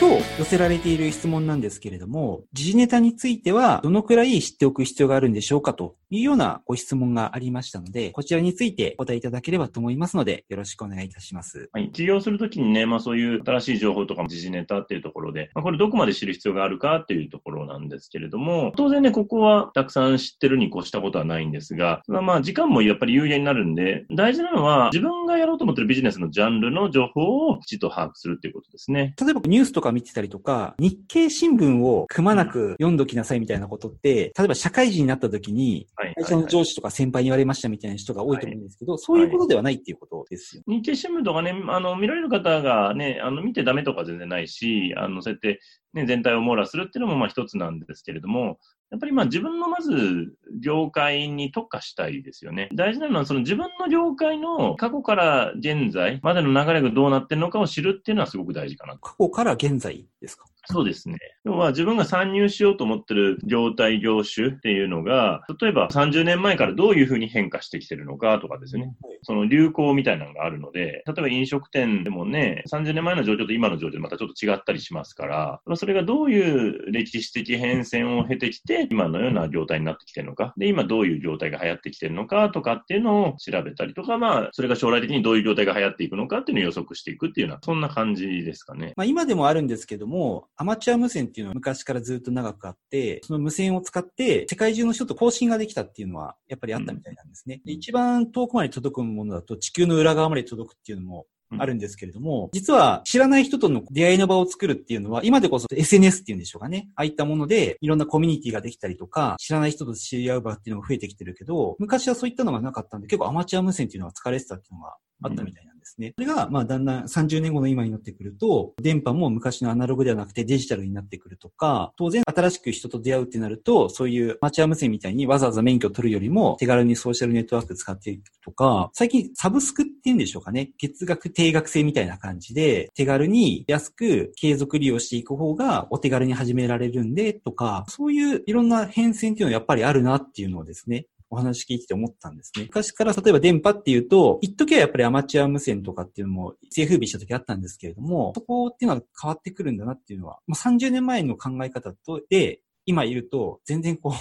今日寄せられている質問なんですけれども、時事ネタについてはどのくらい知っておく必要があるんでしょうかというようなご質問がありましたので、こちらについてお答えいただければと思いますので、よろしくお願いいたします。はい。起業するときにね、まあそういう新しい情報とか時事ネタっていうところで、まあこれどこまで知る必要があるかっていうところなんですけれども、当然ね、ここはたくさん知ってるに越したことはないんですが、まあ時間もやっぱり有限になるんで、大事なのは自分がやろうと思ってるビジネスのジャンルの情報をきちっと把握するっていうことですね。例えばニュースとか見てたりとか、日経新聞をくまなく読んどきなさいみたいなことって、例えば社会人になった時に、会社の上司とか先輩に言われましたみたいな人が多いと思うんですけど、そういうことではないっていうことですよ、日経新聞とかね、あの、見られる方がね、あの、見てダメとか全然ないし、あの、そうやって、ね、全体を網羅するっていうのもまあ一つなんですけれども、やっぱりまあ自分のまず業界に特化したいですよね。大事なのはその自分の業界の過去から現在までの流れがどうなってるのかを知るっていうのはすごく大事かな。過去から現在ですか？そうですね。要は自分が参入しようと思ってる業態、業種っていうのが、例えば30年前からどういうふうに変化してきてるのかとかですね。はい、その流行みたいなのがあるので、例えば飲食店でもね、30年前の状況と今の状況でまたちょっと違ったりしますから、それがどういう歴史的変遷を経てきて、今のような業態になってきてるのか、で、今どういう業態が流行ってきてるのかとかっていうのを調べたりとか、まあ、それが将来的にどういう業態が流行っていくのかっていうのを予測していくっていうのは、そんな感じですかね。まあ今でもあるんですけども、アマチュア無線っていうのは昔からずっと長くあって、その無線を使って世界中の人と交信ができたっていうのはやっぱりあったみたいなんですね。うん、一番遠くまで届くものだと地球の裏側まで届くっていうのもあるんですけれども、うん、実は知らない人との出会いの場を作るっていうのは、今でこそ SNS っていうんでしょうかね。ああいったもので、いろんなコミュニティができたりとか、知らない人と知り合う場っていうのが増えてきてるけど、昔はそういったのがなかったんで、結構アマチュア無線っていうのが疲れてたっていうのがあったみたいなんですね。それが、まあ、だんだん30年後の今になってくると、電波も昔のアナログではなくてデジタルになってくるとか、当然新しく人と出会うってなると、そういうアマチュア無線みたいにわざわざ免許を取るよりも、手軽にソーシャルネットワーク使っていくとか、最近サブスクって言うんでしょうかね。月額定額制みたいな感じで、手軽に安く継続利用していく方がお手軽に始められるんで、とか、そういういろんな変遷っていうのはやっぱりあるなっていうのをですね、お話聞いてて思ったんですね。昔から例えば電波っていうと、一時はやっぱりアマチュア無線とかっていうのも一世風靡した時あったんですけれども、そこっていうのは変わってくるんだなっていうのは、もう30年前の考え方とで、今いると全然こう、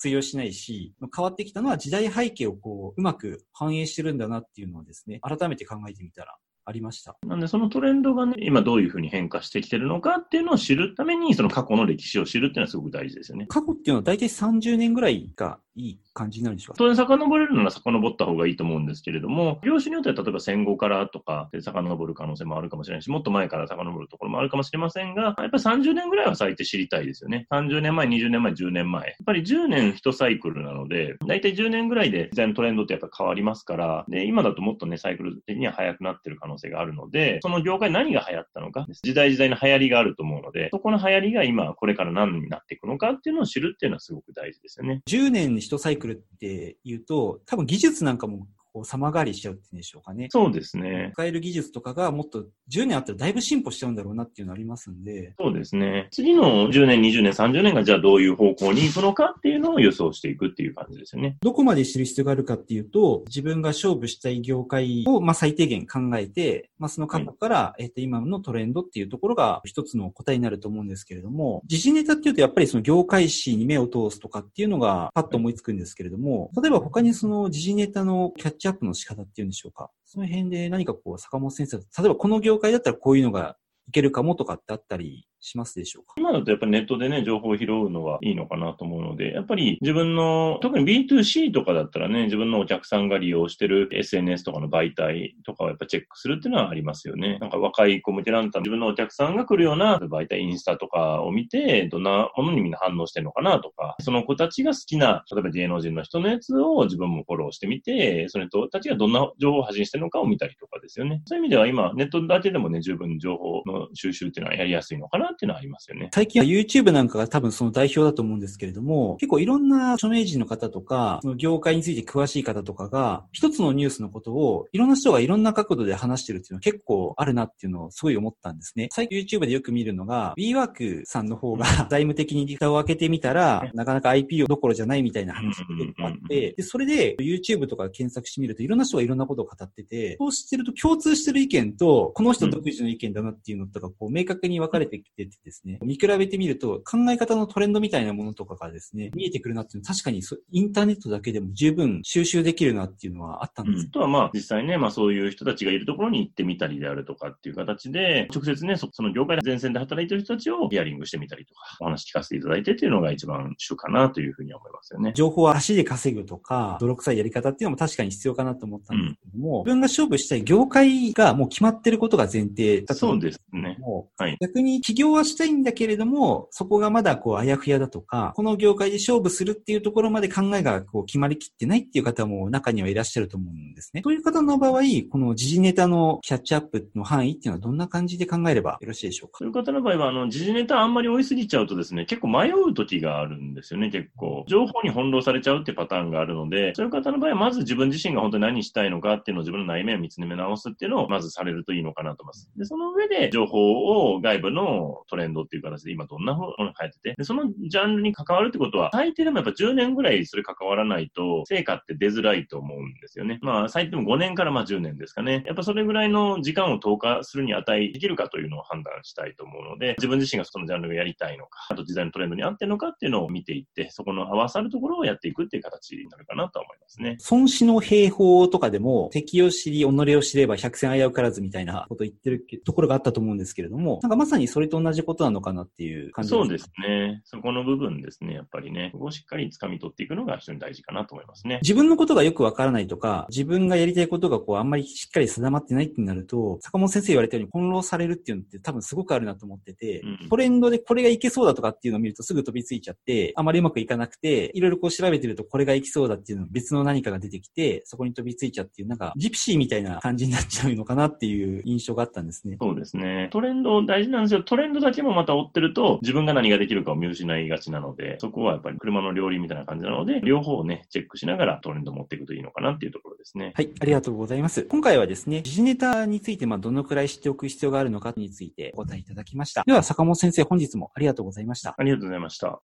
通用しないし、変わってきたのは時代背景をこう、うまく反映してるんだなっていうのをですね、改めて考えてみたらありました。なんでそのトレンドがね、今どういうふうに変化してきてるのかっていうのを知るために、その過去の歴史を知るっていうのはすごく大事ですよね。過去っていうのは大体30年ぐらいがいい感じになるんでしょうか当然遡れるなら遡った方がいいと思うんですけれども、業種によっては例えば戦後からとかで遡る可能性もあるかもしれないし、もっと前から遡るところもあるかもしれませんが、やっぱり30年ぐらいは最低知りたいですよね。30年前、20年前、10年前。やっぱり10年1サイクルなので、大体10年ぐらいで時代のトレンドってやっぱ変わりますから、で、今だともっとね、サイクル的には早くなってる可能性があるので、その業界何が流行ったのか、時代時代の流行りがあると思うので、そこの流行りが今、これから何になっていくのかっていうのを知るっていうのはすごく大事ですよね。10年1サイクルっていうと、多分技術なんかもこう様変わりしちゃうっていうんでしょうかね。そうですね。使える技術とかがもっと10年あったらだいぶ進歩しちゃうんだろうなっていうのありますんで。そうですね。次の10年、20年、30年がじゃあどういう方向に行くのかっていうのを予想していくっていう感じですよね。どこまで知る必要があるかっていうと、自分が勝負したい業界をまあ最低限考えて、まあその過去から、はい、えっと今のトレンドっていうところが一つの答えになると思うんですけれども、時事ネタっていうとやっぱりその業界誌に目を通すとかっていうのがパッと思いつくんですけれども、例えば他にその時事ネタのキャッチアップの仕方っていうんでしょうか。その辺で何かこう、坂本先生、例えばこの業界だったらこういうのがいけるかもとかってあったりしますでしょうか？今だとやっぱりネットでね、情報を拾うのはいいのかなと思うので、やっぱり自分の、特に B2C とかだったらね、自分のお客さんが利用してる SNS とかの媒体とかをやっぱチェックするっていうのはありますよね。なんか若い子向けランタン、自分のお客さんが来るような媒体、インスタとかを見て、どんなものにみんな反応してるのかなとか、その子たちが好きな、例えば芸能人の人のやつを自分もフォローしてみて、その人たちがどんな情報を発信してるのかを見たりとかですよね。そういう意味では今、ネットだけでもね、十分情報の収集っていうのはやりやすいのかなっていうのはありますよね。最近は YouTube なんかが多分その代表だと思うんですけれども、結構いろんな著名人の方とか、その業界について詳しい方とかが、一つのニュースのことをいろんな人がいろんな角度で話してるっていうのは結構あるなっていうのをすごい思ったんですね。最近 YouTube でよく見るのが、WeWork さんの方が財務的に蓋を開けてみたら、なかなか IP どころじゃないみたいな話が結構あって、で、それで YouTube とか検索してみるといろんな人がいろんなことを語ってて、そうしてると共通してる意見と、この人独自の意見だなっていうのとか、こう明確に分かれてきててですね、見比べてみると考え方のトレンドみたいなものとかがですね、見えてくるなっていうのは確かにインターネットだけでも十分収集できるなっていうのはあったんです。うん、とはまあ実際ね、まあそういう人たちがいるところに行ってみたりであるとかっていう形で、直接ね、その業界前線で働いてる人たちをヒアリングしてみたりとか、お話聞かせていただいてっていうのが一番主かなというふうに思いますよね。情報は足で稼ぐとか、泥臭いやり方っていうのも確かに必要かなと思ったんですけども、うん、自分が勝負したい業界がもう決まってることが前提だと思うんですけども、はい、逆に起業はしたいんだけれども、そこがまだこうあやふやだとか、この業界で勝負するっていうところまで考えがこう決まりきってないっていう方も中にはいらっしゃると思うんですね。そういう方の場合、この時事ネタのキャッチアップの範囲っていうのはどんな感じで考えればよろしいでしょうか？そういう方の場合は、あの、時事ネタあんまり追いすぎちゃうとですね、結構迷う時があるんですよね、結構。情報に翻弄されちゃうってパターンがあるので、そういう方の場合は、まず自分自身が本当に何したいのかっていうのを自分の内面を見つめ直すっていうのをまずされるといいのかなと思います。で、その上で情報を外部のトレンドっていう形で今どんなものが流行ってて、で、そのジャンルに関わるってことは、最低でもやっぱ10年ぐらいそれ関わらないと、成果って出づらいと思うんですよね。まあ、最低でも5年からまあ10年ですかね。やっぱそれぐらいの時間を投下するに値できるかというのを判断したいと思うので、自分自身がそのジャンルがやりたいのか、あと時代のトレンドに合ってるのかっていうのを見ていって、そこの合わさるところをやっていくっていう形になるかなと思いますね。孫子の兵法とかでも、敵を知り、己を知れば百戦危うからずみたいなこと言ってるところがあったと思うんですけれども、なんかまさにそれと同じことなのかなっていう感じそうですね。そこの部分ですね、やっぱりね。ここをしっかり掴み取っていくのが非常に大事かなと思いますね。自分のことがよくわからないとか、自分がやりたいことがこうあんまりしっかり定まってないってなると、坂本先生言われたように翻弄されるっていうのって多分すごくあるなと思ってて、うん、トレンドでこれがいけそうだとかっていうのを見るとすぐ飛びついちゃって、あまりうまくいかなくて、いろいろこう調べてるとこれがいきそうだっていうの別の何かが出てきて、そこに飛びついちゃっていう、なんかジプシーみたいな感じになっちゃうのかなっていう印象があったんですね。そうですね。トレンド大事なんですよ。トレンドだけもまた追ってると、自分が何ができるかを見失いがちなので、そこはやっぱり車の両輪みたいな感じなので、両方をね、チェックしながらトレンドを持っていくといいのかなっていうところですね。はい、ありがとうございます。今回はですね、時事ネタについて、まあ、どのくらい知っておく必要があるのかについてお答えいただきました。では、坂本先生、本日もありがとうございました。ありがとうございました。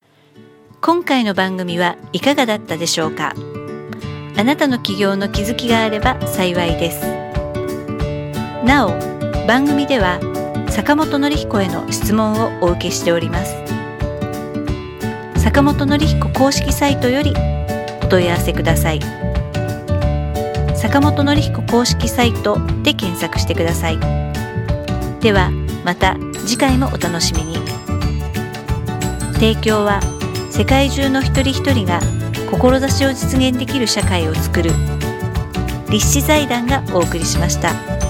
今回の番組はいかがだったでしょうか？あなたの起業の気づきがあれば幸いです。なお、番組では坂本典彦への質問をお受けしております。坂本典彦公式サイトよりお問い合わせください。坂本典彦公式サイトで検索してください。ではまた次回もお楽しみに。提供は世界中の一人一人が志を実現できる社会をつくる立志財団がお送りしました。